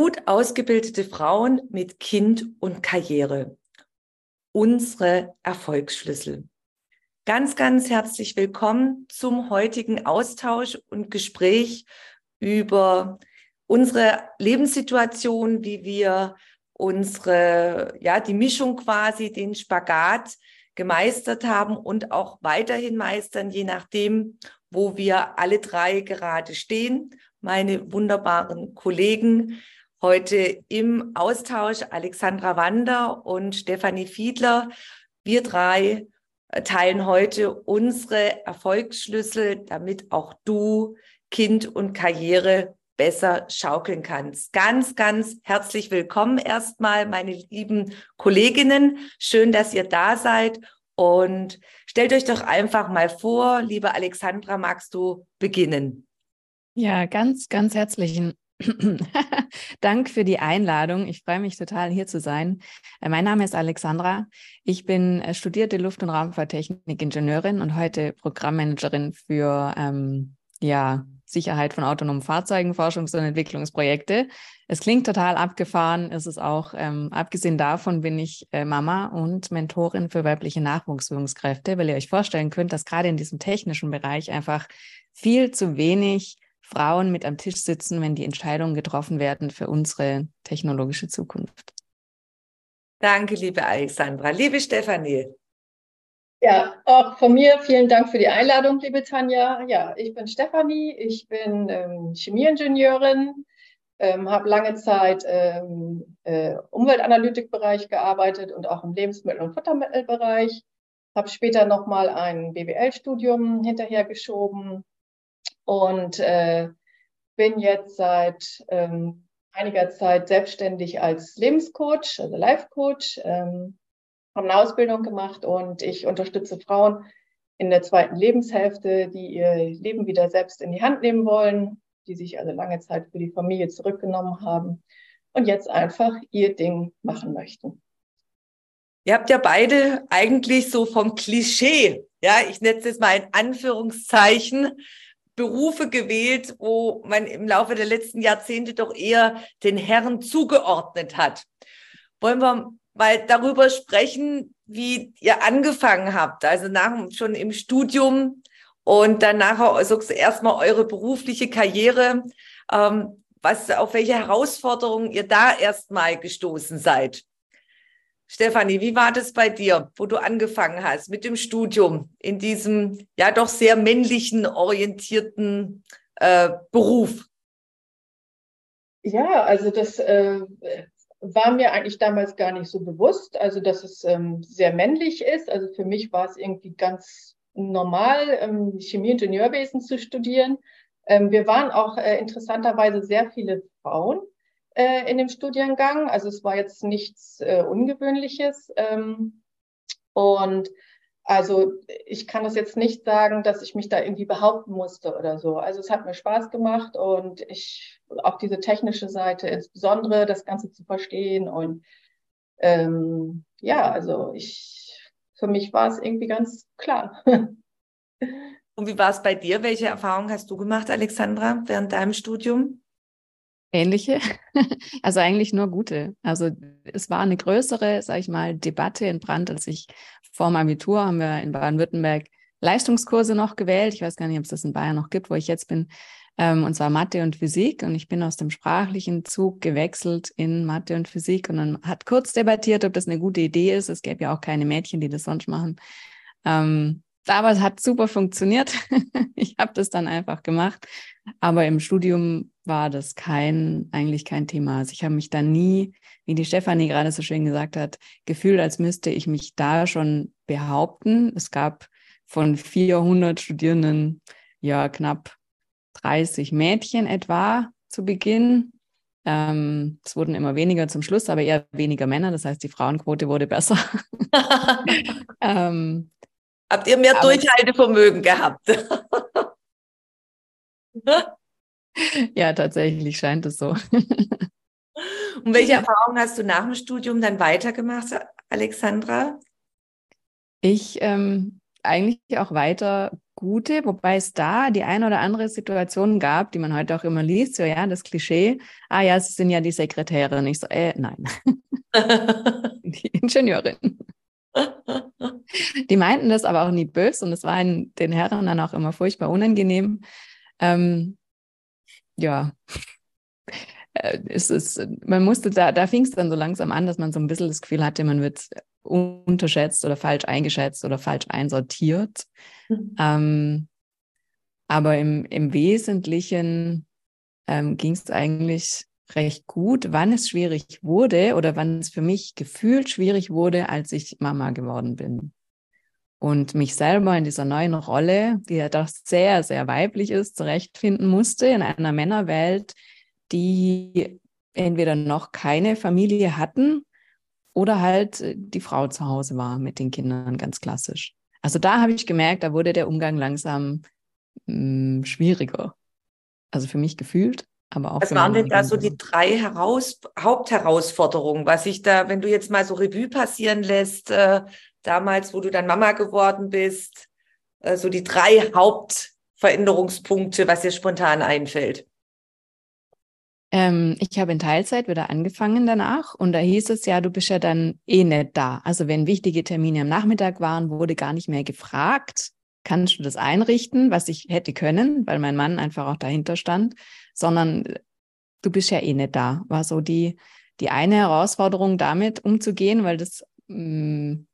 Gut ausgebildete Frauen mit Kind und Karriere. Unsere Erfolgsschlüssel. Ganz, ganz herzlich willkommen zum heutigen Austausch und Gespräch über unsere Lebenssituation, wie wir unsere, ja, die Mischung quasi, den Spagat gemeistert haben und auch weiterhin meistern, je nachdem, wo wir alle drei gerade stehen. Meine wunderbaren Kollegen heute im Austausch, Alexandra Wander und Stefanie Fiedler. Wir drei teilen heute unsere Erfolgsschlüssel, damit auch du Kind und Karriere besser schaukeln kannst. Ganz, ganz herzlich willkommen erstmal, meine lieben Kolleginnen. Schön, dass ihr da seid. Und stellt euch doch einfach mal vor, liebe Alexandra, magst du beginnen? Ja, ganz, ganz herzlichen Dank für die Einladung. Ich freue mich total, hier zu sein. Äh, mein Name ist Alexandra. Ich bin äh, studierte Luft- und Raumfahrttechnik-Ingenieurin und heute Programmmanagerin für ähm, ja, Sicherheit von autonomen Fahrzeugen, Forschungs- und Entwicklungsprojekte. Es klingt total abgefahren, ist es auch. Ähm, abgesehen davon bin ich äh, Mama und Mentorin für weibliche Nachwuchsführungskräfte, weil ihr euch vorstellen könnt, dass gerade in diesem technischen Bereich einfach viel zu wenig Frauen mit am Tisch sitzen, wenn die Entscheidungen getroffen werden für unsere technologische Zukunft. Danke, liebe Alexandra. Liebe Stefanie. Ja, auch von mir vielen Dank für die Einladung, liebe Tanja. Ja, ich bin Stefanie, ich bin ähm, Chemieingenieurin, ähm, habe lange Zeit im ähm, äh, Umweltanalytikbereich gearbeitet und auch im Lebensmittel- und Futtermittelbereich. Habe später nochmal ein BWL-Studium hinterhergeschoben, und äh, bin jetzt seit ähm, einiger Zeit selbstständig als Lebenscoach, also Life Coach, ähm, habe eine Ausbildung gemacht und ich unterstütze Frauen in der zweiten Lebenshälfte, die ihr Leben wieder selbst in die Hand nehmen wollen, die sich also lange Zeit für die Familie zurückgenommen haben und jetzt einfach ihr Ding machen möchten. Ihr habt ja beide eigentlich so vom Klischee, ja, ich nenne es mal in Anführungszeichen, Berufe gewählt, wo man im Laufe der letzten Jahrzehnte doch eher den Herren zugeordnet hat. Wollen wir mal darüber sprechen, wie ihr angefangen habt, also nach, schon im Studium und dann nachher also erstmal eure berufliche Karriere, ähm, was, auf welche Herausforderungen ihr da erstmal gestoßen seid. Stefanie, wie war das bei dir, wo du angefangen hast mit dem Studium in diesem ja doch sehr männlichen orientierten äh, Beruf? Ja, also das äh, war mir eigentlich damals gar nicht so bewusst, also dass es ähm, sehr männlich ist. Also für mich war es irgendwie ganz normal, ähm, Chemieingenieurwesen zu studieren. Ähm, wir waren auch äh, interessanterweise sehr viele Frauen äh, in dem Studiengang. Also es war jetzt nichts äh, Ungewöhnliches. Ähm, und also ich kann das jetzt nicht sagen, dass ich mich da irgendwie behaupten musste oder so. Also es hat mir Spaß gemacht und ich auch diese technische Seite insbesondere, das Ganze zu verstehen. Und ähm, ja, also ich für mich war es irgendwie ganz klar. Und wie war es bei dir? Welche Erfahrungen hast du gemacht, Alexandra, während deinem Studium? Ähnliche, also eigentlich nur gute. Also es war eine größere, sage ich mal, Debatte in Brand, als ich vor dem Abitur haben wir in Baden-Württemberg Leistungskurse noch gewählt. Ich weiß gar nicht, ob es das in Bayern noch gibt, wo ich jetzt bin. Ähm, und zwar Mathe und Physik. Und ich bin aus dem sprachlichen Zug gewechselt in Mathe und Physik. Und dann hat kurz debattiert, ob das eine gute Idee ist. Es gäbe ja auch keine Mädchen, die das sonst machen. Ähm, aber es hat super funktioniert. ich habe das dann einfach gemacht. Aber im Studium war das kein, eigentlich kein Thema. Also ich habe mich da nie, wie die Stefanie gerade so schön gesagt hat, gefühlt, als müsste ich mich da schon behaupten. Es gab von 400 Studierenden ja knapp 30 Mädchen etwa zu Beginn. Ähm, es wurden immer weniger zum Schluss, aber eher weniger Männer. Das heißt, die Frauenquote wurde besser. ähm, Habt ihr mehr Durchhaltevermögen gehabt? ja, tatsächlich scheint es so. Und welche Erfahrungen hast du nach dem Studium dann weitergemacht, Alexandra? Ich ähm, eigentlich auch weiter gute, wobei es da die eine oder andere Situation gab, die man heute auch immer liest, so ja, das Klischee, ah ja, sie sind ja die Sekretärin. Ich so, äh, nein. die Ingenieurin. die meinten das aber auch nie böse und es war in, den Herren dann auch immer furchtbar unangenehm. Ähm, ja, äh, es ist, man musste da, da fing es dann so langsam an, dass man so ein bisschen das Gefühl hatte, man wird unterschätzt oder falsch eingeschätzt oder falsch einsortiert. Mhm. Ähm, aber im, im Wesentlichen ähm, ging es eigentlich recht gut. Wann es schwierig wurde oder wann es für mich gefühlt schwierig wurde, als ich Mama geworden bin. Und mich selber in dieser neuen Rolle, die ja doch sehr, sehr weiblich ist, zurechtfinden musste in einer Männerwelt, die entweder noch keine Familie hatten oder halt äh, die Frau zu Hause war mit den Kindern, ganz klassisch. Also da habe ich gemerkt, da wurde der Umgang langsam mh, mm, schwieriger. Also für mich gefühlt, aber auch. Was waren denn da so die drei Heraus Hauptherausforderungen, was sich da, wenn du jetzt mal so Revue passieren lässt, äh, damals, wo du dann Mama geworden bist, äh, so die drei Hauptveränderungspunkte, was dir spontan einfällt? Ähm, ich habe in Teilzeit wieder angefangen danach und da hieß es ja, du bist ja dann eh nicht da. Also wenn wichtige Termine am Nachmittag waren, wurde gar nicht mehr gefragt, kannst du das einrichten, was ich hätte können, weil mein Mann einfach auch dahinter stand, sondern du bist ja eh nicht da. War so die, die eine Herausforderung, damit umzugehen, weil das mh, mm,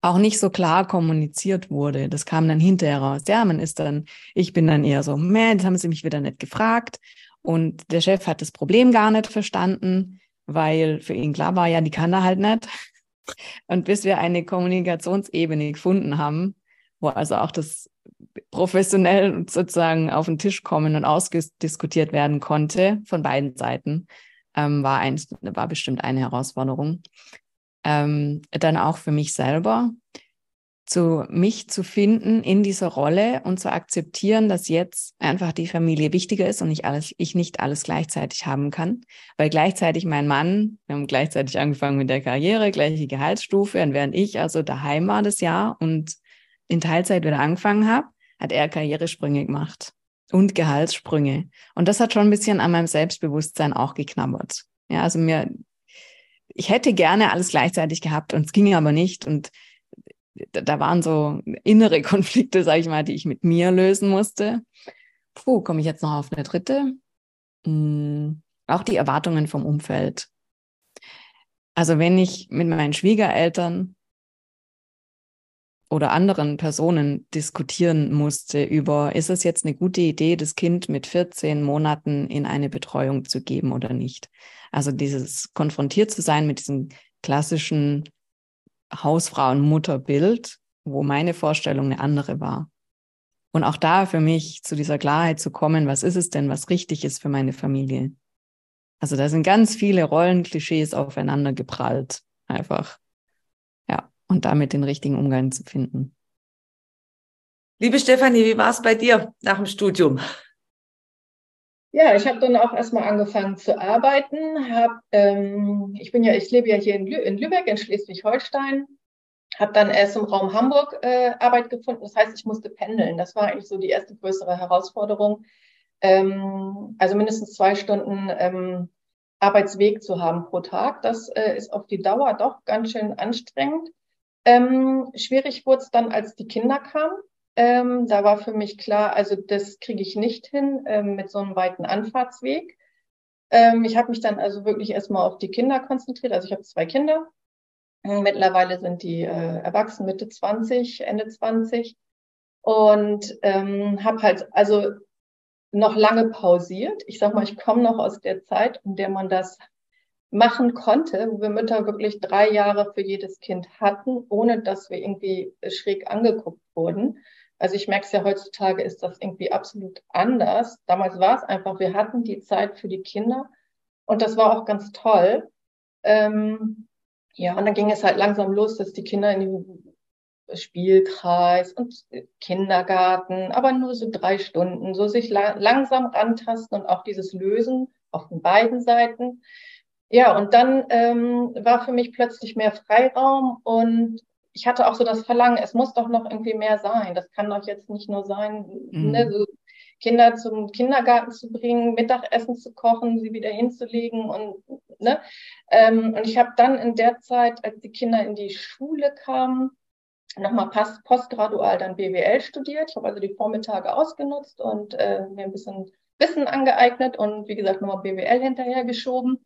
auch nicht so klar kommuniziert wurde. Das kam dann hinterher raus. Ja, man ist dann, ich bin dann eher so, man, jetzt haben sie mich wieder nicht gefragt. Und der Chef hat das Problem gar nicht verstanden, weil für ihn klar war, ja, die kann er halt nicht. Und bis wir eine Kommunikationsebene gefunden haben, wo also auch das professionell sozusagen auf den Tisch kommen und ausdiskutiert werden konnte von beiden Seiten, ähm, war, ein, war bestimmt eine Herausforderung. Ähm, dann auch für mich selber, zu mich zu finden in dieser Rolle und zu akzeptieren, dass jetzt einfach die Familie wichtiger ist und ich alles, ich nicht alles gleichzeitig haben kann, weil gleichzeitig mein Mann, wir haben gleichzeitig angefangen mit der Karriere, gleiche Gehaltsstufe, und während ich also daheim war das Jahr und in Teilzeit wieder angefangen habe, hat er Karrieresprünge gemacht und Gehaltssprünge. Und das hat schon ein bisschen an meinem Selbstbewusstsein auch geknabbert. Ja, also mir, ich hätte gerne alles gleichzeitig gehabt und es ging aber nicht und da waren so innere Konflikte, sage ich mal, die ich mit mir lösen musste. Puh, komme ich jetzt noch auf eine dritte? Hm, auch die Erwartungen vom Umfeld. Also wenn ich mit meinen Schwiegereltern oder anderen Personen diskutieren musste über, ist es jetzt eine gute Idee, das Kind mit 14 Monaten in eine Betreuung zu geben oder nicht? Also dieses konfrontiert zu sein mit diesen klassischen Hausfrauenmutterbild, wo meine Vorstellung eine andere war. Und auch da für mich zu dieser Klarheit zu kommen, was ist es denn, was richtig ist für meine Familie? Also da sind ganz viele Rollenklischees aufeinander geprallt, einfach. Und damit den richtigen Umgang zu finden. Liebe Stefanie, wie war es bei dir nach dem Studium? Ja, ich habe dann auch erstmal angefangen zu arbeiten. Hab, ähm, ich bin ja, ich lebe ja hier in, Lü in Lübeck, in Schleswig-Holstein. Habe dann erst im Raum Hamburg äh, Arbeit gefunden. Das heißt, ich musste pendeln. Das war eigentlich so die erste größere Herausforderung. Ähm, also mindestens zwei Stunden ähm, Arbeitsweg zu haben pro Tag. Das äh, ist auf die Dauer doch ganz schön anstrengend. Ähm, schwierig wurde es dann, als die Kinder kamen. Ähm, da war für mich klar, also das kriege ich nicht hin ähm, mit so einem weiten Anfahrtsweg. Ähm, ich habe mich dann also wirklich erstmal auf die Kinder konzentriert. Also ich habe zwei Kinder. Mittlerweile sind die äh, erwachsen, Mitte 20, Ende 20. Und ähm, habe halt also noch lange pausiert. Ich sag mal, ich komme noch aus der Zeit, in der man das machen konnte, wo wir Mütter wirklich drei Jahre für jedes Kind hatten, ohne dass wir irgendwie schräg angeguckt wurden. Also ich merke es ja heutzutage ist das irgendwie absolut anders. Damals war es einfach, wir hatten die Zeit für die Kinder und das war auch ganz toll. Ähm, ja, und dann ging es halt langsam los, dass die Kinder in den Spielkreis und Kindergarten, aber nur so drei Stunden, so sich la langsam rantasten und auch dieses Lösen auf den beiden Seiten. Ja, und dann ähm, war für mich plötzlich mehr Freiraum und ich hatte auch so das Verlangen, es muss doch noch irgendwie mehr sein. Das kann doch jetzt nicht nur sein, mhm. ne, so Kinder zum Kindergarten zu bringen, Mittagessen zu kochen, sie wieder hinzulegen und ne. Ähm, und ich habe dann in der Zeit, als die Kinder in die Schule kamen, nochmal postgradual dann BWL studiert. Ich habe also die Vormittage ausgenutzt und äh, mir ein bisschen Wissen angeeignet und wie gesagt nochmal BWL hinterhergeschoben.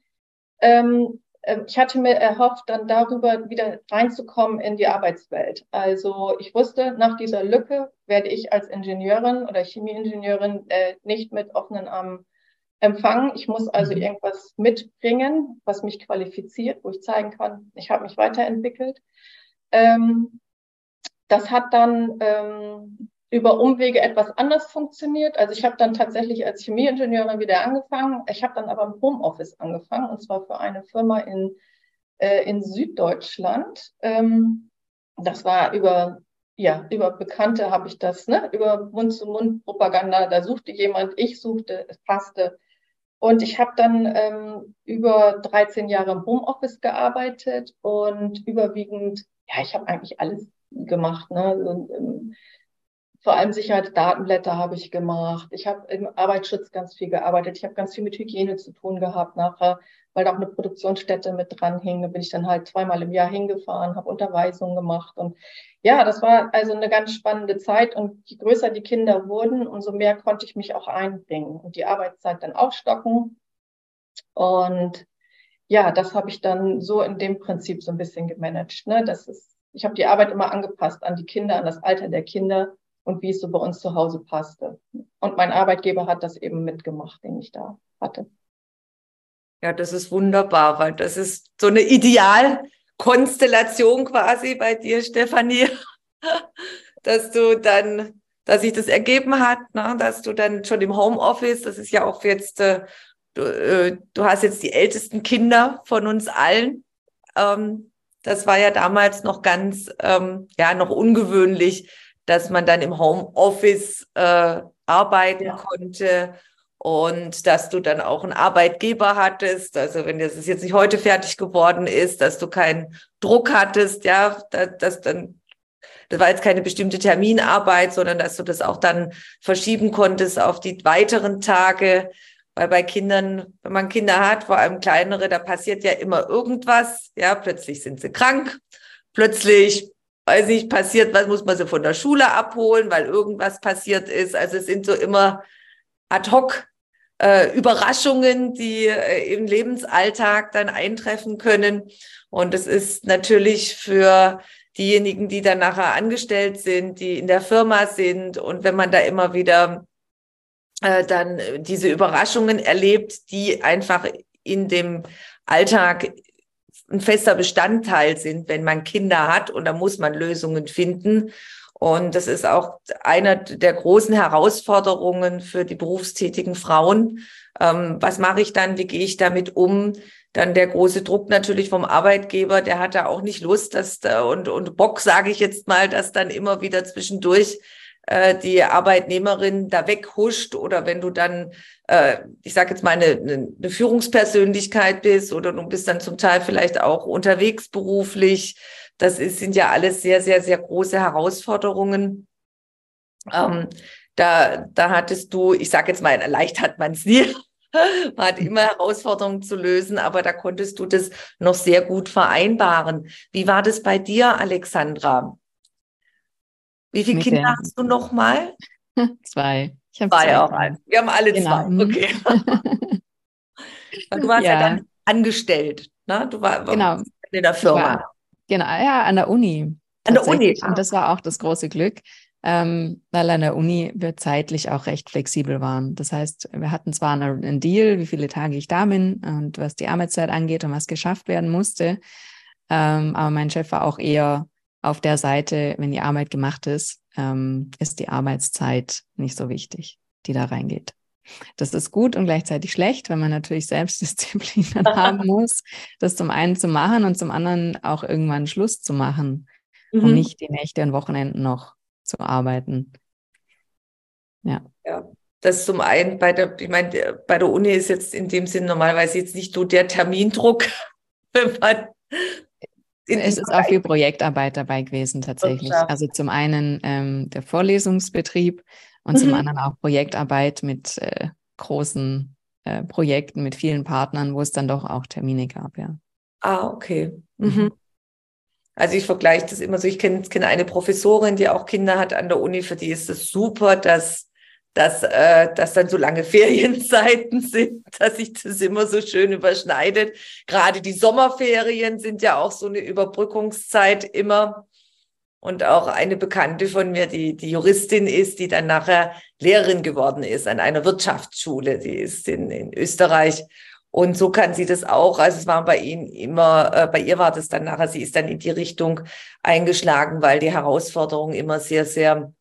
Ähm, ähm, ich hatte mir erhofft, dann darüber wieder reinzukommen in die Arbeitswelt. Also ich wusste, nach dieser Lücke werde ich als Ingenieurin oder Chemieingenieurin äh, nicht mit offenen Armen empfangen. Ich muss also mhm. irgendwas mitbringen, was mich qualifiziert, wo ich zeigen kann, ich habe mich weiterentwickelt. Ähm, das hat dann ähm, über Umwege etwas anders funktioniert. Also ich habe dann tatsächlich als Chemieingenieurin wieder angefangen. Ich habe dann aber im Homeoffice angefangen und zwar für eine Firma in, äh, in Süddeutschland. Ähm, das war über ja, über Bekannte habe ich das, ne, über Mund-zu-Mund-Propaganda, da suchte jemand, ich suchte, es passte. Und ich habe dann ähm, über 13 Jahre im Homeoffice gearbeitet und überwiegend, ja, ich habe eigentlich alles gemacht. Ne? Und, ähm, vor allem Sicherheitsdatenblätter habe ich gemacht. Ich habe im Arbeitsschutz ganz viel gearbeitet. Ich habe ganz viel mit Hygiene zu tun gehabt nachher, weil da auch eine Produktionsstätte mit dran hing. Da bin ich dann halt zweimal im Jahr hingefahren, habe Unterweisungen gemacht. Und ja, das war also eine ganz spannende Zeit. Und je größer die Kinder wurden, umso mehr konnte ich mich auch einbringen und die Arbeitszeit dann aufstocken. Und ja, das habe ich dann so in dem Prinzip so ein bisschen gemanagt. Ne? Das ist, ich habe die Arbeit immer angepasst an die Kinder, an das Alter der Kinder und wie es so bei uns zu Hause passte. Und mein Arbeitgeber hat das eben mitgemacht, den ich da hatte. Ja, das ist wunderbar, weil das ist so eine Idealkonstellation quasi bei dir, Stefanie, dass du dann, dass sich das ergeben hat, ne? dass du dann schon im Homeoffice, das ist ja auch jetzt, äh, du, äh, du hast jetzt die ältesten Kinder von uns allen. Ähm, das war ja damals noch ganz, ähm, ja, noch ungewöhnlich, dass man dann im Homeoffice äh, arbeiten ja. konnte und dass du dann auch einen Arbeitgeber hattest. Also wenn das jetzt nicht heute fertig geworden ist, dass du keinen Druck hattest, ja, dass, dass dann das war jetzt keine bestimmte Terminarbeit, sondern dass du das auch dann verschieben konntest auf die weiteren Tage. Weil bei Kindern, wenn man Kinder hat, vor allem kleinere, da passiert ja immer irgendwas. Ja, plötzlich sind sie krank. Plötzlich weiß nicht, passiert was, muss man sie von der Schule abholen, weil irgendwas passiert ist. Also es sind so immer ad hoc äh, Überraschungen, die äh, im Lebensalltag dann eintreffen können. Und es ist natürlich für diejenigen, die dann nachher angestellt sind, die in der Firma sind und wenn man da immer wieder äh, dann diese Überraschungen erlebt, die einfach in dem Alltag ein fester Bestandteil sind, wenn man Kinder hat und da muss man Lösungen finden. Und das ist auch einer der großen Herausforderungen für die berufstätigen Frauen. Ähm, was mache ich dann? Wie gehe ich damit um? Dann der große Druck natürlich vom Arbeitgeber, der hat da auch nicht Lust, dass da und, und Bock, sage ich jetzt mal, dass dann immer wieder zwischendurch äh, die Arbeitnehmerin da weghuscht oder wenn du dann, äh, ich sage jetzt mal, eine, eine Führungspersönlichkeit bist oder du bist dann zum Teil vielleicht auch unterwegs beruflich. Das ist, sind ja alles sehr, sehr, sehr große Herausforderungen. Ähm, da, da hattest du, ich sage jetzt mal, leicht hat man es nie. Man hat immer Herausforderungen zu lösen, aber da konntest du das noch sehr gut vereinbaren. Wie war das bei dir, Alexandra? Wie viele Kinder der... hast du noch mal? Zwei. Ich habe zwei, zwei auch ein. Wir haben alle genau. zwei. Okay. du warst ja. ja, dann angestellt, ne? Du warst genau. in der Firma. War, genau, ja, an der Uni. An der Uni. Und das war auch das große Glück. ähm, weil an der Uni wir zeitlich auch recht flexibel waren. Das heißt, wir hatten zwar einen Deal, wie viele Tage ich da bin und was die Arbeitszeit angeht und was geschafft werden musste, ähm, aber mein Chef war auch eher auf der Seite, wenn die Arbeit gemacht ist, ähm, ist die Arbeitszeit nicht so wichtig, die da reingeht. Das ist gut und gleichzeitig schlecht, weil man natürlich Selbstdisziplin haben muss, das zum einen zu machen und zum anderen auch irgendwann Schluss zu machen mhm. und nicht die Nächte und Wochenenden noch zu arbeiten. Ja. ja. Das zum einen bei der, ich meine, bei der Uni ist jetzt in dem Sinn normalerweise jetzt nicht so der Termindruck, wenn man es ist auch viel Projektarbeit dabei gewesen tatsächlich. Also zum einen ähm, der Vorlesungsbetrieb und mhm. zum anderen auch Projektarbeit mit äh, großen äh, Projekten, mit vielen Partnern, wo es dann doch auch Termine gab, ja. Ah, okay. Mhm. mhm. Also ich vergleiche das immer so, ich kenne kenn eine Professorin, die auch Kinder hat an der Uni, für die ist es super, dass dass, äh, dass dann so lange Ferienzeiten sind, dass sich das immer so schön überschneidet. Gerade die Sommerferien sind ja auch so eine Überbrückungszeit immer. Und auch eine Bekannte von mir, die, die Juristin ist, die dann nachher Lehrerin geworden ist an einer Wirtschaftsschule. Die ist in, in Österreich. Und so kann sie das auch. Also es war bei ihnen immer, äh, bei ihr war das dann nachher, sie ist dann in die Richtung eingeschlagen, weil die Herausforderungen immer sehr, sehr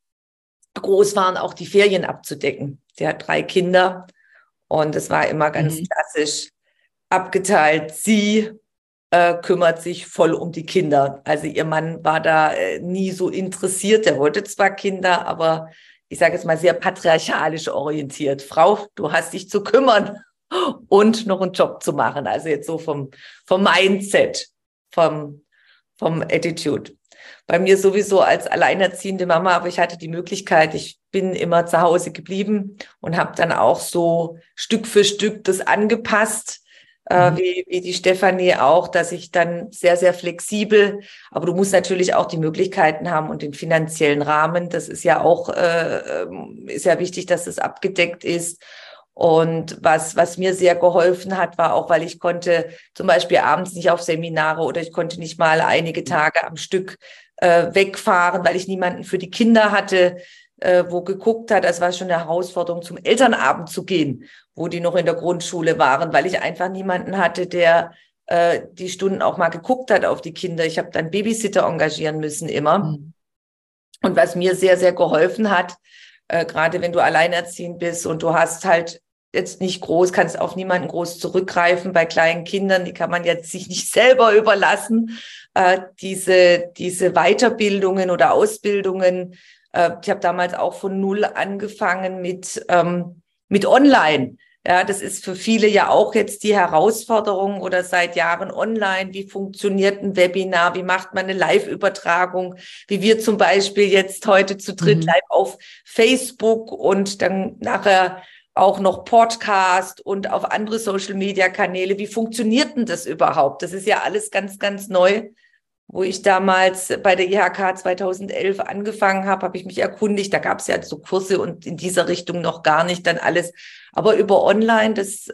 groß waren, auch die Ferien abzudecken. Sie hat drei Kinder und es war immer ganz mhm. klassisch abgeteilt. Sie äh, kümmert sich voll um die Kinder. Also ihr Mann war da äh, nie so interessiert. Er wollte zwar Kinder, aber ich sage jetzt mal sehr patriarchalisch orientiert. Frau, du hast dich zu kümmern und noch einen Job zu machen. Also jetzt so vom, vom Mindset, vom, vom Attitude bei mir sowieso als alleinerziehende Mama, aber ich hatte die Möglichkeit, ich bin immer zu Hause geblieben und habe dann auch so Stück für Stück das angepasst, äh, mhm. wie, wie die Stefanie auch, dass ich dann sehr, sehr flexibel, aber du musst natürlich auch die Möglichkeiten haben und den finanziellen Rahmen. Das ist ja auch, äh, ähm, ist ja wichtig, dass es das abgedeckt ist. Und was, was mir sehr geholfen hat, war auch, weil ich konnte zum Beispiel abends nicht auf Seminare oder ich konnte nicht mal einige Tage am Stück äh, wegfahren, weil ich niemanden für die Kinder hatte, äh, wo geguckt hat. Das war schon eine Herausforderung, zum Elternabend zu gehen, wo die noch in der Grundschule waren, weil ich einfach niemanden hatte, der äh, die Stunden auch mal geguckt hat auf die Kinder. Ich habe dann Babysitter engagieren müssen immer. Mhm. Und was mir sehr, sehr geholfen hat, äh, gerade wenn du alleinerziehend bist und du hast halt jetzt nicht groß, kannst auf niemanden groß zurückgreifen. Bei kleinen Kindern, die kann man jetzt sich nicht selber überlassen. Äh, diese, diese Weiterbildungen oder Ausbildungen, äh, ich habe damals auch von null angefangen mit, ähm, mit Online. Ja, das ist für viele ja auch jetzt die Herausforderung oder seit Jahren online. Wie funktioniert ein Webinar? Wie macht man eine Live-Übertragung? Wie wir zum Beispiel jetzt heute zu dritt mhm. live auf Facebook und dann nachher auch noch Podcast und auf andere Social-Media-Kanäle. Wie funktioniert denn das überhaupt? Das ist ja alles ganz, ganz neu. Wo ich damals bei der IHK 2011 angefangen habe, habe ich mich erkundigt. Da gab es ja so Kurse und in dieser Richtung noch gar nicht dann alles. Aber über Online, das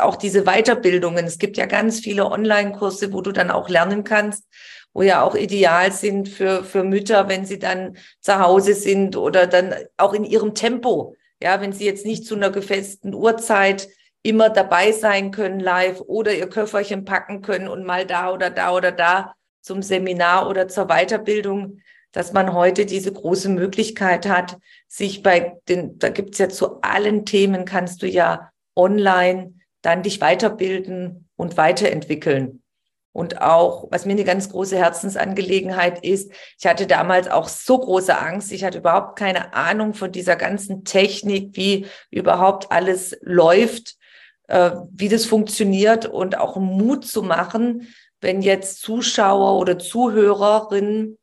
auch diese Weiterbildungen. Es gibt ja ganz viele Online-Kurse, wo du dann auch lernen kannst, wo ja auch ideal sind für, für Mütter, wenn sie dann zu Hause sind oder dann auch in ihrem Tempo ja, wenn Sie jetzt nicht zu einer gefesten Uhrzeit immer dabei sein können live oder Ihr Köfferchen packen können und mal da oder da oder da zum Seminar oder zur Weiterbildung, dass man heute diese große Möglichkeit hat, sich bei den, da gibt's ja zu allen Themen, kannst du ja online dann dich weiterbilden und weiterentwickeln. Und auch, was mir eine ganz große Herzensangelegenheit ist, ich hatte damals auch so große Angst. Ich hatte überhaupt keine Ahnung von dieser ganzen Technik, wie überhaupt alles läuft, äh, wie das funktioniert und auch Mut zu machen, wenn jetzt Zuschauer oder Zuhörerinnen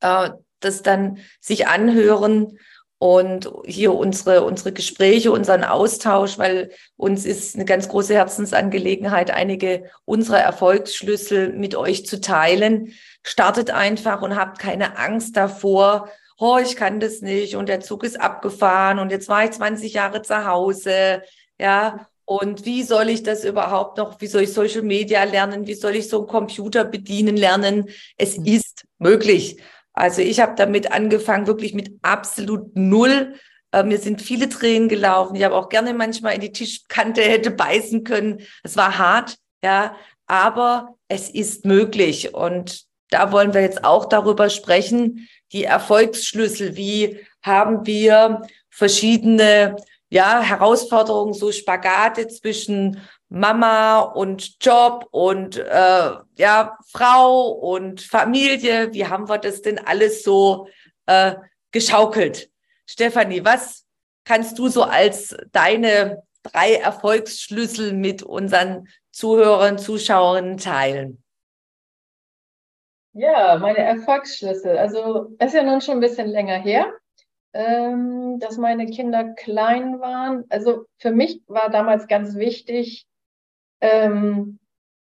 äh, das dann sich anhören und hier unsere, unsere Gespräche, unseren Austausch, weil uns ist eine ganz große Herzensangelegenheit, einige unserer Erfolgsschlüssel mit euch zu teilen. Startet einfach und habt keine Angst davor, oh, ich kann das nicht und der Zug ist abgefahren und jetzt war ich 20 Jahre zu Hause, ja. Und wie soll ich das überhaupt noch, wie soll ich Social Media lernen, wie soll ich so einen Computer bedienen lernen? Es mhm. ist möglich. Also ich habe damit angefangen, wirklich mit absolut null. Äh, mir sind viele Tränen gelaufen. Ich habe auch gerne manchmal in die Tischkante hätte beißen können. Es war hart, ja, aber es ist möglich. Und da wollen wir jetzt auch darüber sprechen, die Erfolgsschlüssel. Wie haben wir verschiedene ja, Herausforderungen, so Spagate zwischen Mama und Job und äh, ja, Frau und Familie. Wie haben wir das denn alles so äh, geschaukelt? Stefanie, was kannst du so als deine drei Erfolgsschlüssel mit unseren Zuhörern, Zuschauern teilen? Ja, meine Erfolgsschlüssel. Also es ist ja nun schon ein bisschen länger her, ähm, dass meine Kinder klein waren. Also für mich war damals ganz wichtig, ähm,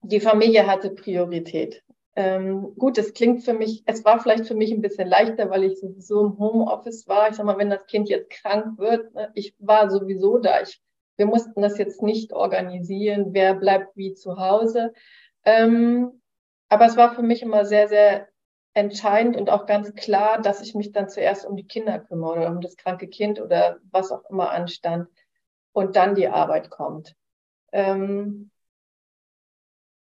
die Familie hatte Priorität. Ähm, gut, es klingt für mich, es war vielleicht für mich ein bisschen leichter, weil ich sowieso im Homeoffice war. Ich sag mal, wenn das Kind jetzt krank wird, ne, ich war sowieso da. Ich, wir mussten das jetzt nicht organisieren, wer bleibt wie zu Hause. Ähm, aber es war für mich immer sehr, sehr entscheidend und auch ganz klar, dass ich mich dann zuerst um die Kinder kümmere oder um das kranke Kind oder was auch immer anstand und dann die Arbeit kommt. Ähm,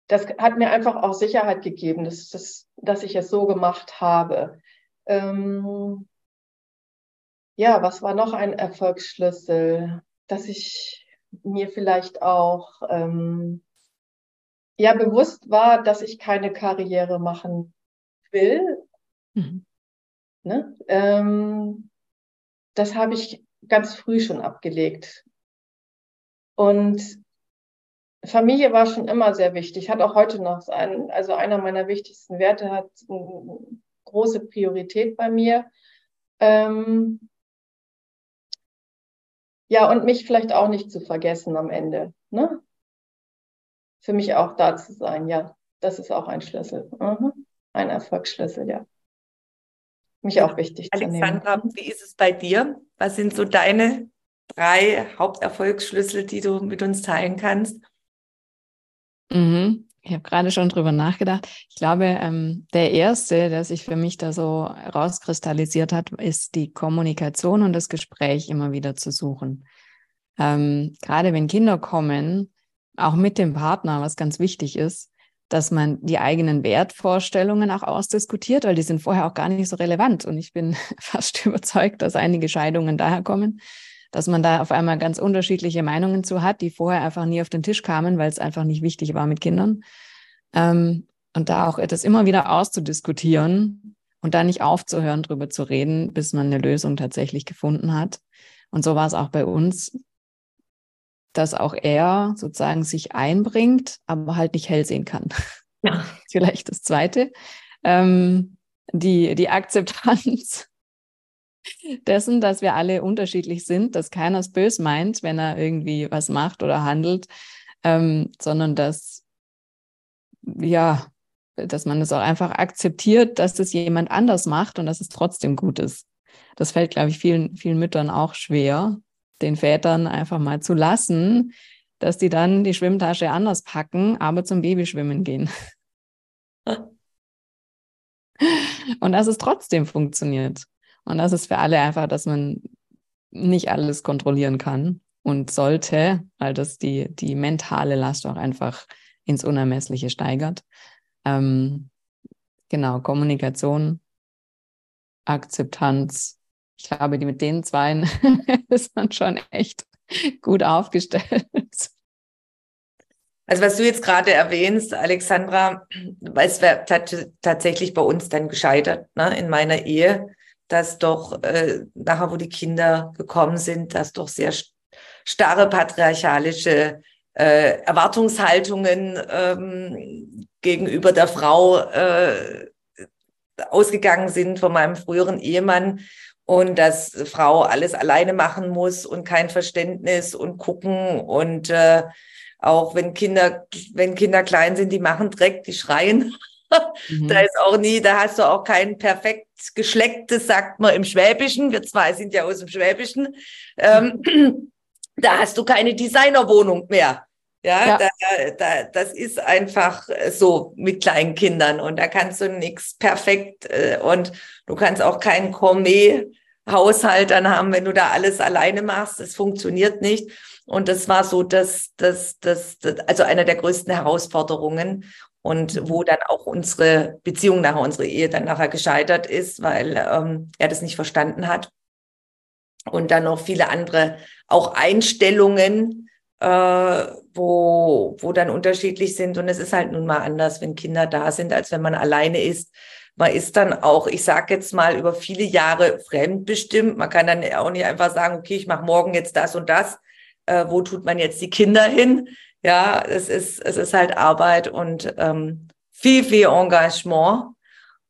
das hat mir einfach auch Sicherheit gegeben, dass, dass, dass ich es so gemacht habe. Ähm, ja, was war noch ein Erfolgsschlüssel? Dass ich mir vielleicht auch ähm, ja bewusst war, dass ich keine Karriere machen will. Mhm. Ne? Ähm, das habe ich ganz früh schon abgelegt. Und Familie war schon immer sehr wichtig, hat auch heute noch ein, also einer meiner wichtigsten Werte hat eine große Priorität bei mir. Ähm, ja, und mich vielleicht auch nicht zu vergessen am Ende. Ne? Für mich auch da zu sein, ja. Das ist auch ein Schlüssel. Mhm. Ein Erfolgsschlüssel, ja. Mich auch wichtig Alexandra, zu nehmen. wie ist es bei dir? Was sind so deine drei Haupterfolgsschlüssel, die du mit uns teilen kannst? Mhm. Ich habe gerade schon drüber nachgedacht. Ich glaube, ähm, der erste, der sich für mich da so rauskristallisiert hat, ist die Kommunikation und das Gespräch immer wieder zu suchen. Ähm, gerade wenn Kinder kommen, auch mit dem Partner, was ganz wichtig ist, dass man die eigenen Wertvorstellungen auch ausdiskutiert, weil die sind vorher auch gar nicht so relevant. Und ich bin fast überzeugt, dass einige Scheidungen daher kommen, dass man da auf einmal ganz unterschiedliche Meinungen zu hat, die vorher einfach nie auf den Tisch kamen, weil es einfach nicht wichtig war mit Kindern. Ähm, und da auch etwas immer wieder auszudiskutieren und da nicht aufzuhören, drüber zu reden, bis man eine Lösung tatsächlich gefunden hat. Und so war es auch bei uns, dass auch er sozusagen sich einbringt, aber halt nicht hell sehen kann. Ja. Vielleicht das Zweite. Ähm, die, die Akzeptanz dessen, dass wir alle unterschiedlich sind, dass keiner es bös meint, wenn er irgendwie was macht oder handelt, ähm, sondern dass, ja, dass man es auch einfach akzeptiert, dass das jemand anders macht und dass es trotzdem gut ist. Das fällt, glaube ich, vielen, vielen Müttern auch schwer, den Vätern einfach mal zu lassen, dass die dann die Schwimmtasche anders packen, aber zum Babyschwimmen gehen. und dass es trotzdem funktioniert. Und das ist für alle einfach, dass man nicht alles kontrollieren kann und sollte, weil das die, die mentale Last auch einfach ins Unermessliche steigert. Ähm, genau, Kommunikation, Akzeptanz. Ich glaube, die mit den zwei ist man schon echt gut aufgestellt. Also was du jetzt gerade erwähnst, Alexandra, es wäre tatsächlich bei uns dann gescheitert, ne, in meiner Ehe dass doch äh, nachher, wo die Kinder gekommen sind, dass doch sehr starre patriarchalische äh, Erwartungshaltungen ähm, gegenüber der Frau äh, ausgegangen sind von meinem früheren Ehemann und dass Frau alles alleine machen muss und kein Verständnis und gucken und äh, auch wenn Kinder, wenn Kinder klein sind, die machen Dreck, die schreien. Mhm. Da ist auch nie, da hast du auch kein perfekt geschlecktes, sagt man im Schwäbischen. Wir zwei sind ja aus dem Schwäbischen. Ähm, da hast du keine Designerwohnung mehr. Ja, ja. Da, da, das ist einfach so mit kleinen Kindern und da kannst du nichts perfekt äh, und du kannst auch keinen Gourmet-Haushalt dann haben, wenn du da alles alleine machst. Das funktioniert nicht. Und das war so das, das, das, das also einer der größten Herausforderungen und mhm. wo dann auch unsere Beziehung nachher, unsere Ehe dann nachher gescheitert ist, weil ähm, er das nicht verstanden hat. Und dann noch viele andere auch Einstellungen, äh, wo, wo dann unterschiedlich sind. Und es ist halt nun mal anders, wenn Kinder da sind, als wenn man alleine ist. Man ist dann auch, ich sage jetzt mal, über viele Jahre fremdbestimmt. Man kann dann auch nicht einfach sagen, okay, ich mache morgen jetzt das und das. Äh, wo tut man jetzt die Kinder hin? Ja, es ist, es ist halt Arbeit und ähm, viel, viel Engagement.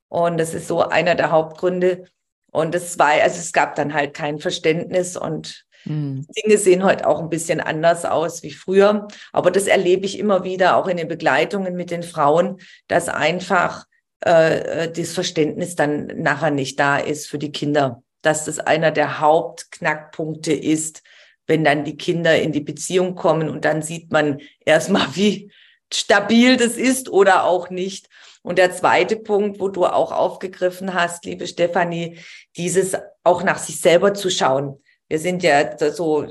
Und das ist so einer der Hauptgründe. Und es war, also es gab dann halt kein Verständnis und mhm. Dinge sehen heute auch ein bisschen anders aus wie früher. Aber das erlebe ich immer wieder, auch in den Begleitungen mit den Frauen, dass einfach äh, das Verständnis dann nachher nicht da ist für die Kinder. Dass das einer der Hauptknackpunkte ist, wenn dann die Kinder in die Beziehung kommen und dann sieht man erstmal, wie stabil das ist oder auch nicht. Und der zweite Punkt, wo du auch aufgegriffen hast, liebe Stefanie, dieses auch nach sich selber zu schauen. Wir sind ja so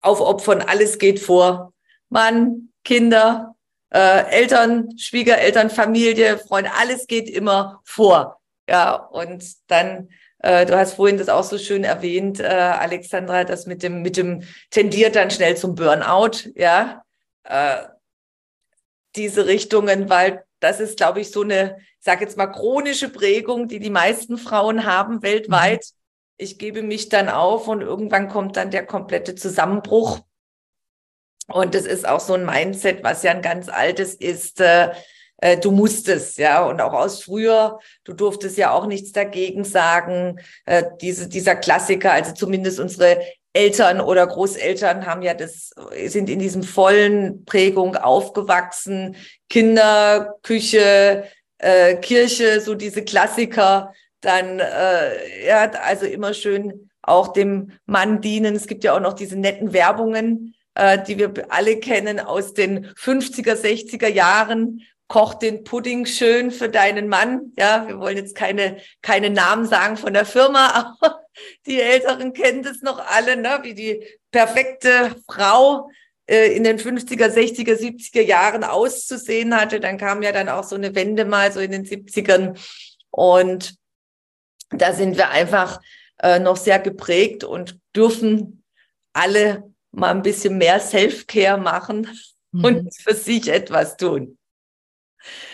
aufopfern, alles geht vor. Mann, Kinder, äh, Eltern, Schwiegereltern, Familie, Freunde, alles geht immer vor. Ja, und dann äh, du hast vorhin das auch so schön erwähnt, äh, Alexandra, das mit dem, mit dem tendiert dann schnell zum Burnout, ja. Äh, diese Richtungen, weil das ist, glaube ich, so eine, ich sage jetzt mal, chronische Prägung, die die meisten Frauen haben weltweit. Mhm. Ich gebe mich dann auf und irgendwann kommt dann der komplette Zusammenbruch. Und das ist auch so ein Mindset, was ja ein ganz altes ist. Äh, äh, du musstest, ja, und auch aus früher, du durftest ja auch nichts dagegen sagen. Äh, diese, dieser Klassiker, also zumindest unsere Eltern oder Großeltern haben ja das, sind in diesem vollen Prägung aufgewachsen. Kinder, Küche, äh, Kirche, so diese Klassiker. Dann, äh, ja, also immer schön auch dem Mann dienen. Es gibt ja auch noch diese netten Werbungen, äh, die wir alle kennen aus den 50er, 60er Jahren, koch den Pudding schön für deinen Mann. Ja, wir wollen jetzt keine, keine Namen sagen von der Firma, aber die Älteren kennen das noch alle, ne? wie die perfekte Frau äh, in den 50er, 60er, 70er Jahren auszusehen hatte. Dann kam ja dann auch so eine Wende mal so in den 70ern. Und da sind wir einfach äh, noch sehr geprägt und dürfen alle mal ein bisschen mehr Self-Care machen mhm. und für sich etwas tun.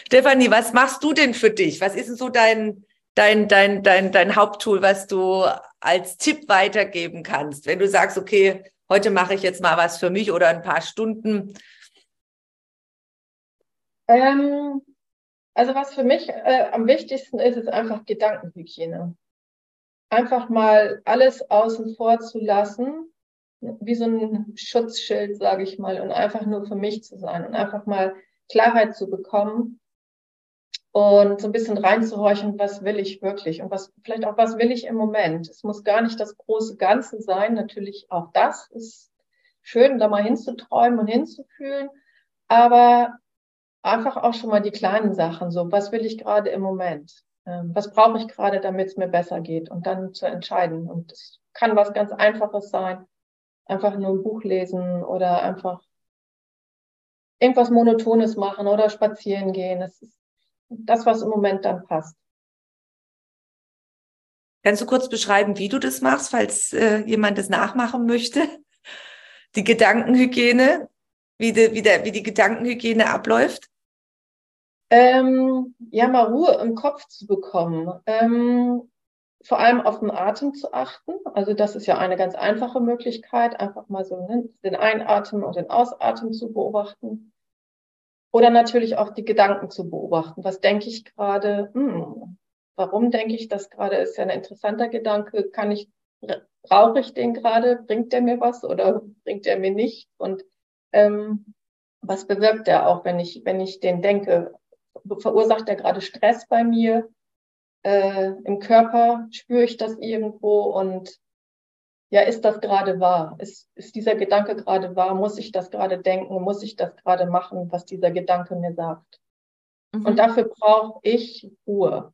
Stefanie, was machst du denn für dich? Was ist denn so dein, dein, dein, dein, dein Haupttool, was du als Tipp weitergeben kannst? Wenn du sagst, okay, heute mache ich jetzt mal was für mich oder ein paar Stunden. Ähm, also was für mich äh, am wichtigsten ist, ist einfach Gedankenhygiene. Einfach mal alles außen vor zu lassen, wie so ein Schutzschild, sage ich mal, und einfach nur für mich zu sein und einfach mal Klarheit zu bekommen und so ein bisschen reinzuhorchen, was will ich wirklich und was vielleicht auch was will ich im Moment. Es muss gar nicht das große Ganze sein. Natürlich auch das ist schön, da mal hinzuträumen und hinzufühlen, aber einfach auch schon mal die kleinen Sachen. So, was will ich gerade im Moment? Ähm, was brauche ich gerade, damit es mir besser geht? Und dann zu entscheiden. Und es kann was ganz Einfaches sein. Einfach nur ein Buch lesen oder einfach irgendwas Monotones machen oder spazieren gehen. Das ist das, was im Moment dann passt. Kannst du kurz beschreiben, wie du das machst, falls äh, jemand das nachmachen möchte? Die Gedankenhygiene, wie die, wie der, wie die Gedankenhygiene abläuft? Ähm, ja, mal Ruhe im Kopf zu bekommen. Ähm, vor allem auf den Atem zu achten. Also das ist ja eine ganz einfache Möglichkeit, einfach mal so ne, den Einatmen und den Ausatmen zu beobachten. Oder natürlich auch die Gedanken zu beobachten. Was denke ich gerade? Hm, warum denke ich das gerade? Ist ja ein interessanter Gedanke. Kann ich, brauche ich den gerade? Bringt der mir was oder bringt der mir nicht? Und ähm, was bewirkt der auch, wenn ich, wenn ich den denke? Verursacht er gerade Stress bei mir? Äh, Im Körper spüre ich das irgendwo und ja, ist das gerade wahr? Ist, ist dieser Gedanke gerade wahr? Muss ich das gerade denken? Muss ich das gerade machen, was dieser Gedanke mir sagt? Mhm. Und dafür brauche ich Ruhe.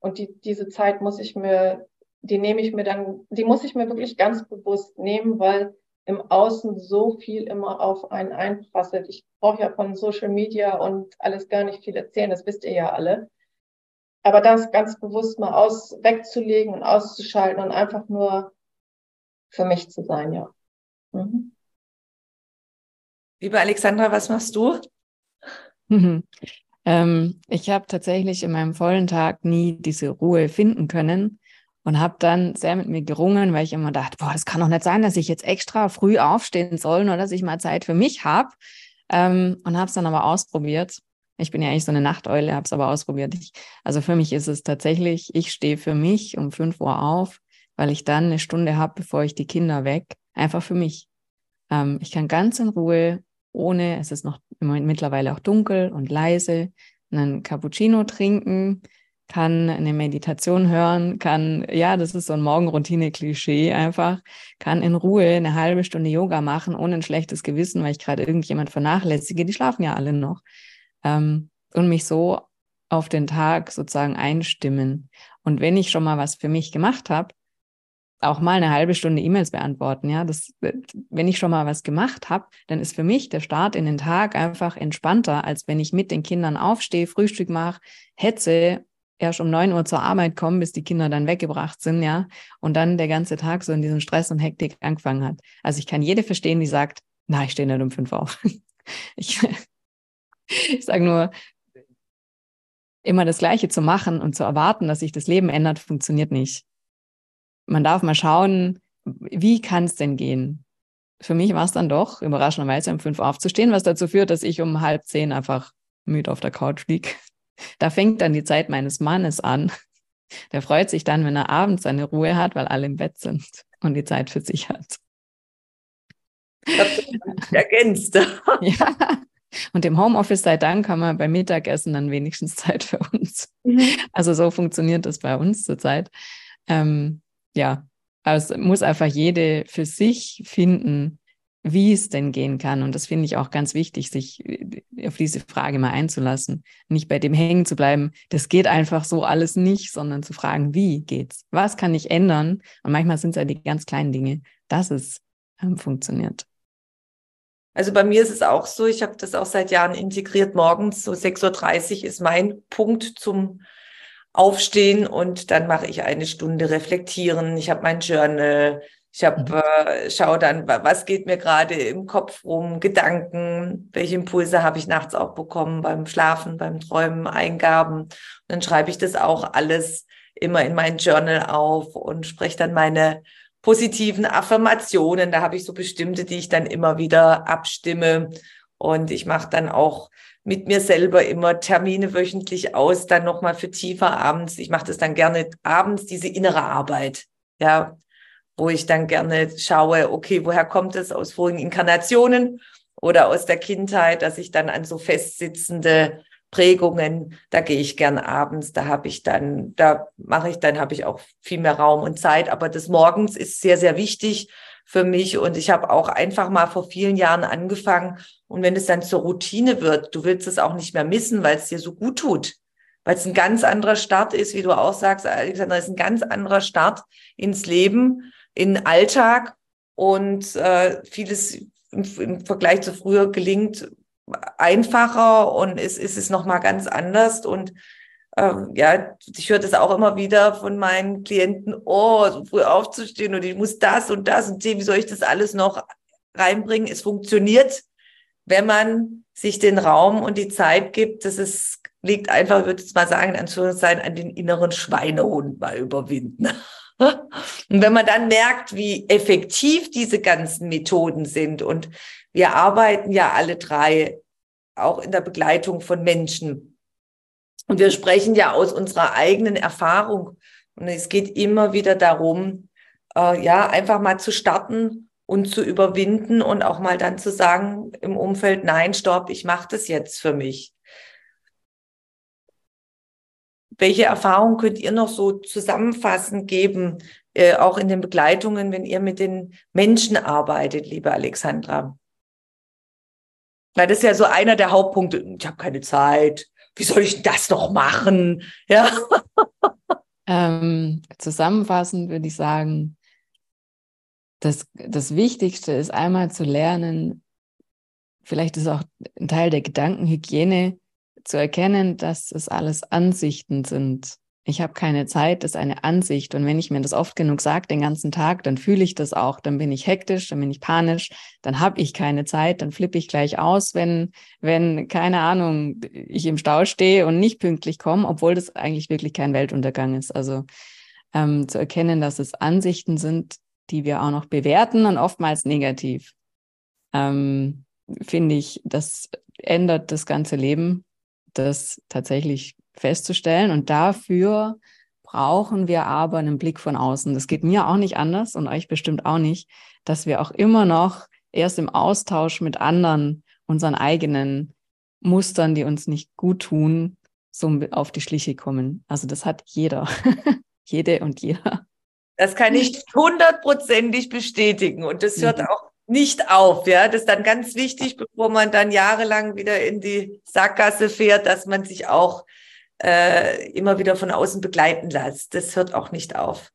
Und die, diese Zeit muss ich mir, die nehme ich mir dann, die muss ich mir wirklich ganz bewusst nehmen, weil im Außen so viel immer auf einen einprasselt. Ich brauche ja von Social Media und alles gar nicht viel erzählen, das wisst ihr ja alle. Aber das ganz bewusst mal aus, wegzulegen und auszuschalten und einfach nur für mich zu sein, ja. Mhm. Liebe Alexandra, was machst du? Mhm. Ähm, ich habe tatsächlich in meinem vollen Tag nie diese Ruhe finden können und habe dann sehr mit mir gerungen, weil ich immer dachte, boah, es kann doch nicht sein, dass ich jetzt extra früh aufstehen soll, nur dass ich mal Zeit für mich habe. Ähm, und habe es dann aber ausprobiert. Ich bin ja eigentlich so eine Nachteule, habe es aber ausprobiert. Ich, also für mich ist es tatsächlich, ich stehe für mich um 5 Uhr auf, weil ich dann eine Stunde habe, bevor ich die Kinder weg, einfach für mich. Ähm, ich kann ganz in Ruhe, ohne, es ist noch mittlerweile auch dunkel und leise, einen Cappuccino trinken, kann eine Meditation hören, kann, ja, das ist so ein Morgenroutine-Klischee einfach, kann in Ruhe eine halbe Stunde Yoga machen, ohne ein schlechtes Gewissen, weil ich gerade irgendjemand vernachlässige, die schlafen ja alle noch. Ähm, und mich so auf den Tag sozusagen einstimmen. Und wenn ich schon mal was für mich gemacht habe, auch mal eine halbe Stunde E-Mails beantworten. Ja, das, wenn ich schon mal was gemacht habe, dann ist für mich der Start in den Tag einfach entspannter, als wenn ich mit den Kindern aufstehe, Frühstück mache, hetze, erst um neun Uhr zur Arbeit komme, bis die Kinder dann weggebracht sind, ja, und dann der ganze Tag so in diesem Stress und Hektik angefangen hat. Also ich kann jede verstehen, die sagt, na, ich stehe nicht um fünf auf. ich, ich sage nur, immer das Gleiche zu machen und zu erwarten, dass sich das Leben ändert, funktioniert nicht man darf mal schauen, wie kann es denn gehen? Für mich war es dann doch, überraschenderweise um fünf aufzustehen, was dazu führt, dass ich um halb zehn einfach müde auf der Couch liege. Da fängt dann die Zeit meines Mannes an. Der freut sich dann, wenn er abends seine Ruhe hat, weil alle im Bett sind und die Zeit für sich hat. Ergänzt. ja. Und im Homeoffice sei Dank haben wir beim Mittagessen dann wenigstens Zeit für uns. Mhm. Also so funktioniert das bei uns zurzeit. Ähm, ja, also es muss einfach jede für sich finden, wie es denn gehen kann. Und das finde ich auch ganz wichtig, sich äh, auf diese Frage mal einzulassen. Nicht bei dem hängen zu bleiben, das geht einfach so alles nicht, sondern zu fragen, wie geht's? Was kann ich ändern? Und manchmal sind es ja die ganz kleinen Dinge, dass es ähm, funktioniert. Also bei mir ist es auch so, ich habe das auch seit Jahren integriert. Morgens so 6.30 Uhr ist mein Punkt zum aufstehen und dann mache ich eine Stunde reflektieren. Ich habe mein Journal. Ich habe mhm. äh, schaue dann, was geht mir gerade im Kopf rum, Gedanken, welche Impulse habe ich nachts auch bekommen beim Schlafen, beim Träumen, Eingaben. Und dann schreibe ich das auch alles immer in mein Journal auf und spreche dann meine positiven Affirmationen. Da habe ich so bestimmte, die ich dann immer wieder abstimme. Und ich mache dann auch mit mir selber immer Termine wöchentlich aus, dann nochmal für tiefer abends. Ich mache das dann gerne abends, diese innere Arbeit, ja, wo ich dann gerne schaue, okay, woher kommt es aus vorigen Inkarnationen oder aus der Kindheit, dass ich dann an so festsitzende Prägungen, da gehe ich gern abends, da habe ich dann, da mache ich dann, habe ich auch viel mehr Raum und Zeit, aber das Morgens ist sehr, sehr wichtig für mich. Und ich habe auch einfach mal vor vielen Jahren angefangen. Und wenn es dann zur Routine wird, du willst es auch nicht mehr missen, weil es dir so gut tut, weil es ein ganz anderer Start ist, wie du auch sagst, Alexander, ist ein ganz anderer Start ins Leben, in Alltag. Und äh, vieles im, im Vergleich zu früher gelingt einfacher und es ist es noch mal ganz anders und ähm, ja, ich höre das auch immer wieder von meinen Klienten, oh, so früh aufzustehen und ich muss das und das und wie soll ich das alles noch reinbringen? Es funktioniert, wenn man sich den Raum und die Zeit gibt. Das ist, liegt einfach, würde ich mal sagen, in Anführungszeichen, an den inneren Schweinehund mal überwinden. Und wenn man dann merkt, wie effektiv diese ganzen Methoden sind und wir arbeiten ja alle drei auch in der Begleitung von Menschen. Und wir sprechen ja aus unserer eigenen Erfahrung. Und es geht immer wieder darum, äh, ja, einfach mal zu starten und zu überwinden und auch mal dann zu sagen im Umfeld, nein, stopp, ich mache das jetzt für mich. welche Erfahrungen könnt ihr noch so zusammenfassend geben, äh, auch in den Begleitungen, wenn ihr mit den Menschen arbeitet, liebe Alexandra? Weil das ist ja so einer der Hauptpunkte. Ich habe keine Zeit. Wie soll ich das noch machen? Ja. Ähm, zusammenfassend würde ich sagen, das, das Wichtigste ist einmal zu lernen, vielleicht ist auch ein Teil der Gedankenhygiene, zu erkennen, dass es alles Ansichten sind. Ich habe keine Zeit, das ist eine Ansicht. Und wenn ich mir das oft genug sage, den ganzen Tag, dann fühle ich das auch. Dann bin ich hektisch, dann bin ich panisch, dann habe ich keine Zeit, dann flippe ich gleich aus, wenn, wenn, keine Ahnung, ich im Stau stehe und nicht pünktlich komme, obwohl das eigentlich wirklich kein Weltuntergang ist. Also ähm, zu erkennen, dass es Ansichten sind, die wir auch noch bewerten und oftmals negativ. Ähm, finde ich, das ändert das ganze Leben, das tatsächlich festzustellen. Und dafür brauchen wir aber einen Blick von außen. Das geht mir auch nicht anders und euch bestimmt auch nicht, dass wir auch immer noch erst im Austausch mit anderen unseren eigenen Mustern, die uns nicht gut tun, so auf die Schliche kommen. Also das hat jeder, jede und jeder. Das kann ich hundertprozentig bestätigen und das hört mhm. auch nicht auf, ja. Das ist dann ganz wichtig, bevor man dann jahrelang wieder in die Sackgasse fährt, dass man sich auch äh, immer wieder von außen begleiten lässt. Das hört auch nicht auf.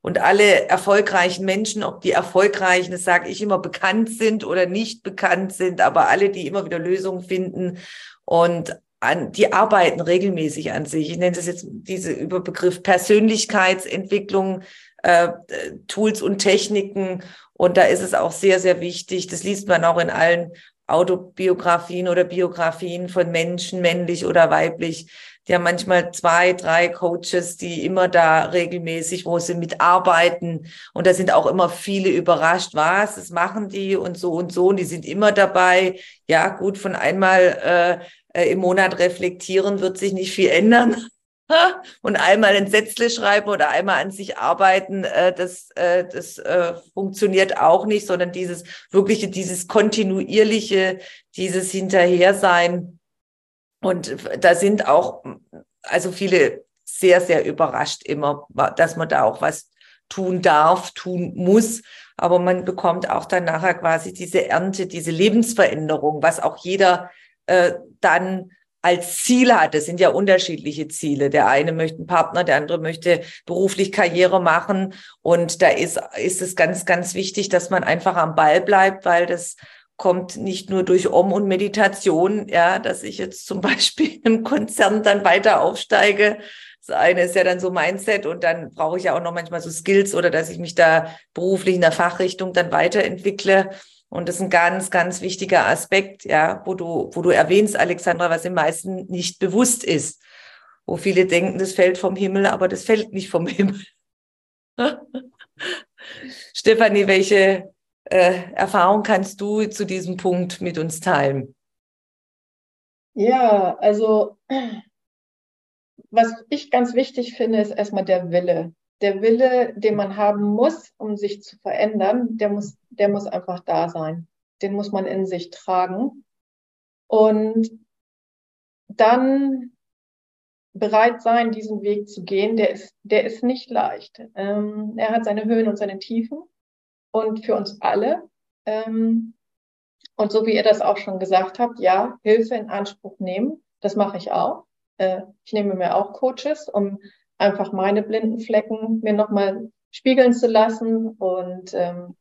Und alle erfolgreichen Menschen, ob die erfolgreichen, das sage ich immer, bekannt sind oder nicht bekannt sind, aber alle, die immer wieder Lösungen finden und an, die arbeiten regelmäßig an sich. Ich nenne das jetzt diese Überbegriff Persönlichkeitsentwicklung, äh, Tools und Techniken. Und da ist es auch sehr, sehr wichtig. Das liest man auch in allen Autobiografien oder Biografien von Menschen, männlich oder weiblich. Die haben manchmal zwei, drei Coaches, die immer da regelmäßig, wo sie mitarbeiten. Und da sind auch immer viele überrascht, was, das machen die und so und so. Und die sind immer dabei. Ja, gut, von einmal äh, äh im Monat reflektieren wird sich nicht viel ändern und einmal ein Sätzle schreiben oder einmal an sich arbeiten, äh, das, äh, das äh, funktioniert auch nicht, sondern dieses wirkliche, dieses kontinuierliche, dieses Hinterhersein. Und da sind auch, also viele sehr, sehr überrascht immer, dass man da auch was tun darf, tun muss. Aber man bekommt auch dann nachher quasi diese Ernte, diese Lebensveränderung, was auch jeder äh, dann als Ziel hat. Es sind ja unterschiedliche Ziele. Der eine möchte einen Partner, der andere möchte beruflich Karriere machen. Und da ist, ist es ganz, ganz wichtig, dass man einfach am Ball bleibt, weil das kommt nicht nur durch Om und Meditation, ja, dass ich jetzt zum Beispiel im Konzern dann weiter aufsteige. Das eine ist ja dann so Mindset und dann brauche ich ja auch noch manchmal so Skills oder dass ich mich da beruflich in der Fachrichtung dann weiterentwickle. Und das ist ein ganz, ganz wichtiger Aspekt, ja, wo du, wo du erwähnst, Alexandra, was den meisten nicht bewusst ist. Wo viele denken, das fällt vom Himmel, aber das fällt nicht vom Himmel. Stefanie, welche äh, Erfahrung kannst du zu diesem Punkt mit uns teilen? Ja, also was ich ganz wichtig finde, ist erstmal der Wille der Wille, den man haben muss, um sich zu verändern, der muss, der muss einfach da sein. Den muss man in sich tragen. Und dann bereit sein, diesen Weg zu gehen, der ist, der ist nicht leicht. Ähm, er hat seine Höhen und seine Tiefen und für uns alle. Ähm, und so wie ihr das auch schon gesagt habt, ja, Hilfe in Anspruch nehmen, das mache ich auch. Äh, ich nehme mir auch Coaches, um einfach meine blinden Flecken mir nochmal spiegeln zu lassen und ähm,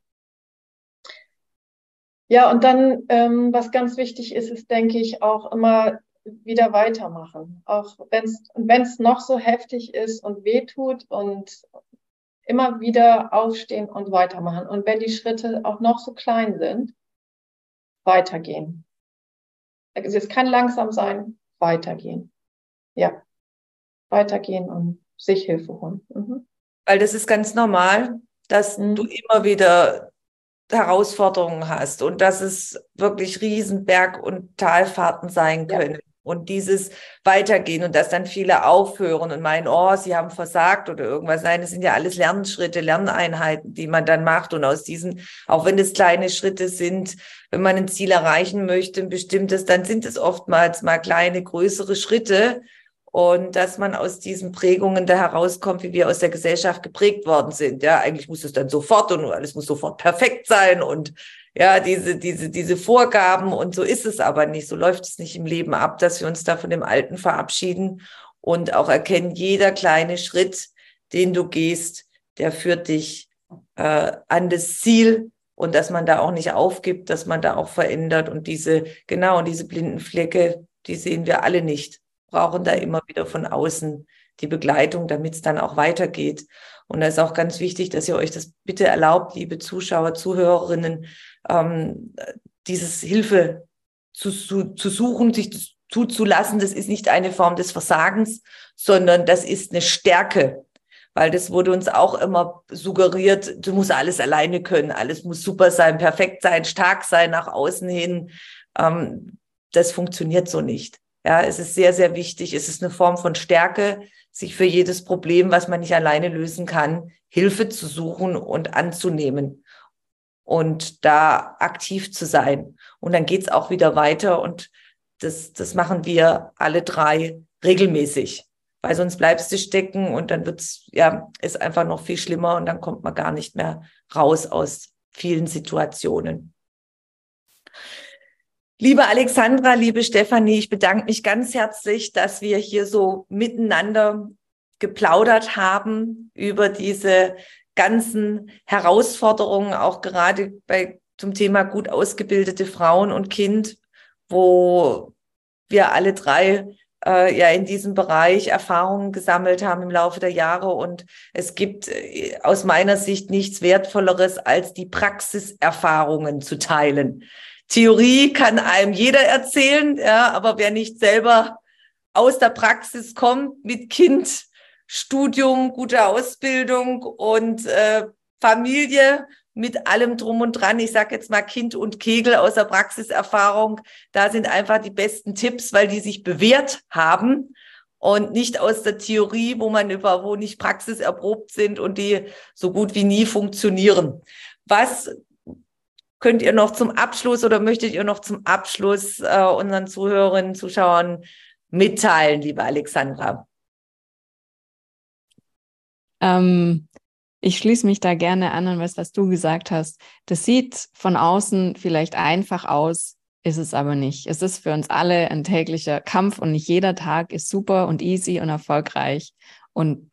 ja, und dann, ähm, was ganz wichtig ist, ist, denke ich, auch immer wieder weitermachen. Auch wenn es noch so heftig ist und wehtut und immer wieder aufstehen und weitermachen. Und wenn die Schritte auch noch so klein sind, weitergehen. Also es kann langsam sein, weitergehen. Ja, weitergehen und sich Hilfe holen. Mhm. Weil das ist ganz normal, dass mhm. du immer wieder Herausforderungen hast und dass es wirklich Riesenberg- und Talfahrten sein können. Ja. Und dieses Weitergehen und dass dann viele aufhören und meinen, oh, sie haben versagt oder irgendwas. Nein, das sind ja alles Lernschritte, Lerneinheiten, die man dann macht. Und aus diesen, auch wenn es kleine Schritte sind, wenn man ein Ziel erreichen möchte, ein bestimmtes, dann sind es oftmals mal kleine, größere Schritte, und dass man aus diesen Prägungen da herauskommt, wie wir aus der Gesellschaft geprägt worden sind. Ja, eigentlich muss es dann sofort und alles muss sofort perfekt sein und ja, diese, diese, diese Vorgaben und so ist es aber nicht. So läuft es nicht im Leben ab, dass wir uns da von dem Alten verabschieden und auch erkennen, jeder kleine Schritt, den du gehst, der führt dich äh, an das Ziel und dass man da auch nicht aufgibt, dass man da auch verändert und diese, genau, und diese blinden Flecke, die sehen wir alle nicht brauchen da immer wieder von außen die Begleitung, damit es dann auch weitergeht. Und da ist auch ganz wichtig, dass ihr euch das bitte erlaubt, liebe Zuschauer, Zuhörerinnen, ähm, dieses Hilfe zu, zu, zu suchen, sich zuzulassen. Das ist nicht eine Form des Versagens, sondern das ist eine Stärke. Weil das wurde uns auch immer suggeriert, du musst alles alleine können, alles muss super sein, perfekt sein, stark sein, nach außen hin. Ähm, das funktioniert so nicht. Ja, es ist sehr, sehr wichtig. Es ist eine Form von Stärke, sich für jedes Problem, was man nicht alleine lösen kann, Hilfe zu suchen und anzunehmen und da aktiv zu sein. Und dann geht's auch wieder weiter und das, das machen wir alle drei regelmäßig, weil sonst bleibst du stecken und dann wird's, ja, ist einfach noch viel schlimmer und dann kommt man gar nicht mehr raus aus vielen Situationen. Liebe Alexandra, liebe Stefanie, ich bedanke mich ganz herzlich, dass wir hier so miteinander geplaudert haben über diese ganzen Herausforderungen, auch gerade bei zum Thema gut ausgebildete Frauen und Kind, wo wir alle drei äh, ja in diesem Bereich Erfahrungen gesammelt haben im Laufe der Jahre. Und es gibt äh, aus meiner Sicht nichts Wertvolleres, als die Praxiserfahrungen zu teilen. Theorie kann einem jeder erzählen, ja, aber wer nicht selber aus der Praxis kommt mit Kind, Studium, gute Ausbildung und äh, Familie mit allem drum und dran. Ich sage jetzt mal Kind und Kegel aus der Praxiserfahrung. Da sind einfach die besten Tipps, weil die sich bewährt haben und nicht aus der Theorie, wo man über, wo nicht praxiserprobt sind und die so gut wie nie funktionieren. Was könnt ihr noch zum Abschluss oder möchtet ihr noch zum Abschluss äh, unseren Zuhörerinnen, Zuschauern mitteilen, liebe Alexandra? Ähm, ich schließe mich da gerne an an was, was du gesagt hast. Das sieht von außen vielleicht einfach aus, ist es aber nicht. Es ist für uns alle ein täglicher Kampf und nicht jeder Tag ist super und easy und erfolgreich. Und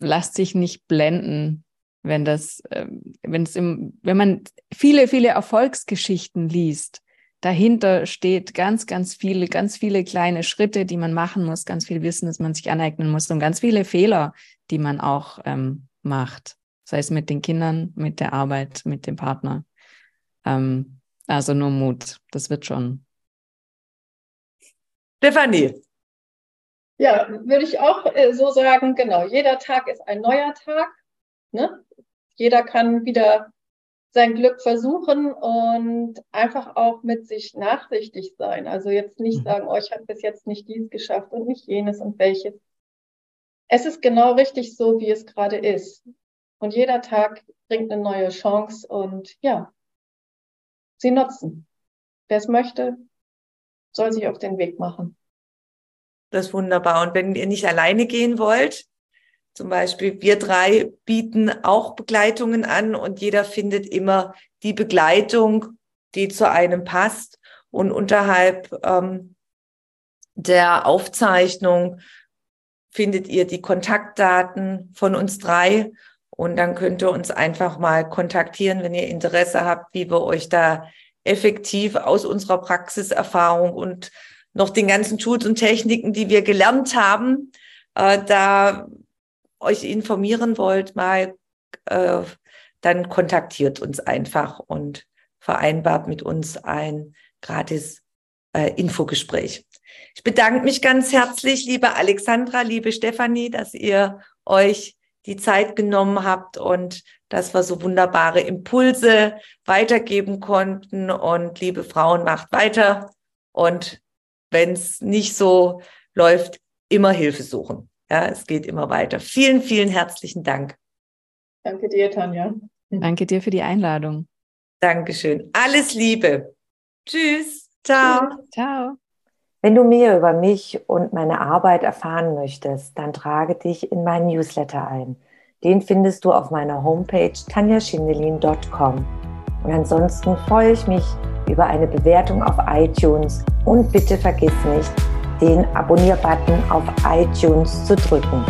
lasst sich nicht blenden wenn das, ähm, wenn es im, wenn man viele, viele Erfolgsgeschichten liest, dahinter steht ganz, ganz viele, ganz viele kleine Schritte, die man machen muss, ganz viel Wissen, das man sich aneignen muss und ganz viele Fehler, die man auch ähm, macht. Sei es mit den Kindern, mit der Arbeit, mit dem Partner. Ähm, also nur Mut, das wird schon. Stefanie. Ja, würde ich auch äh, so sagen, genau. Jeder Tag ist ein neuer Tag. Ne? jeder kann wieder sein Glück versuchen und einfach auch mit sich nachsichtig sein. Also jetzt nicht mhm. sagen, oh, ich habe bis jetzt nicht dies geschafft und nicht jenes und welches. Es ist genau richtig so, wie es gerade ist. Und jeder Tag bringt eine neue Chance und ja, sie nutzen. Wer es möchte, soll sich auf den Weg machen. Das ist wunderbar. Und wenn ihr nicht alleine gehen wollt, zum Beispiel, wir drei bieten auch Begleitungen an und jeder findet immer die Begleitung, die zu einem passt. Und unterhalb ähm, der Aufzeichnung findet ihr die Kontaktdaten von uns drei. Und dann könnt ihr uns einfach mal kontaktieren, wenn ihr Interesse habt, wie wir euch da effektiv aus unserer Praxiserfahrung und noch den ganzen Tools und Techniken, die wir gelernt haben, äh, da euch informieren wollt, mal, äh, dann kontaktiert uns einfach und vereinbart mit uns ein gratis äh, Infogespräch. Ich bedanke mich ganz herzlich, liebe Alexandra, liebe Stefanie, dass ihr euch die Zeit genommen habt und dass wir so wunderbare Impulse weitergeben konnten. Und liebe Frauen, macht weiter. Und wenn es nicht so läuft, immer Hilfe suchen. Ja, es geht immer weiter. Vielen, vielen herzlichen Dank. Danke dir, Tanja. Danke dir für die Einladung. Dankeschön. Alles Liebe. Tschüss. Ciao. Ciao. Wenn du mehr über mich und meine Arbeit erfahren möchtest, dann trage dich in meinen Newsletter ein. Den findest du auf meiner Homepage tanjaschindelin.com. Und ansonsten freue ich mich über eine Bewertung auf iTunes und bitte vergiss nicht, den Abonnier-Button auf iTunes zu drücken.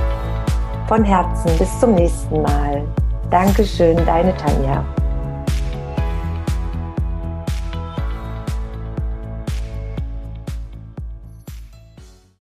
Von Herzen bis zum nächsten Mal. Dankeschön, deine Tanja.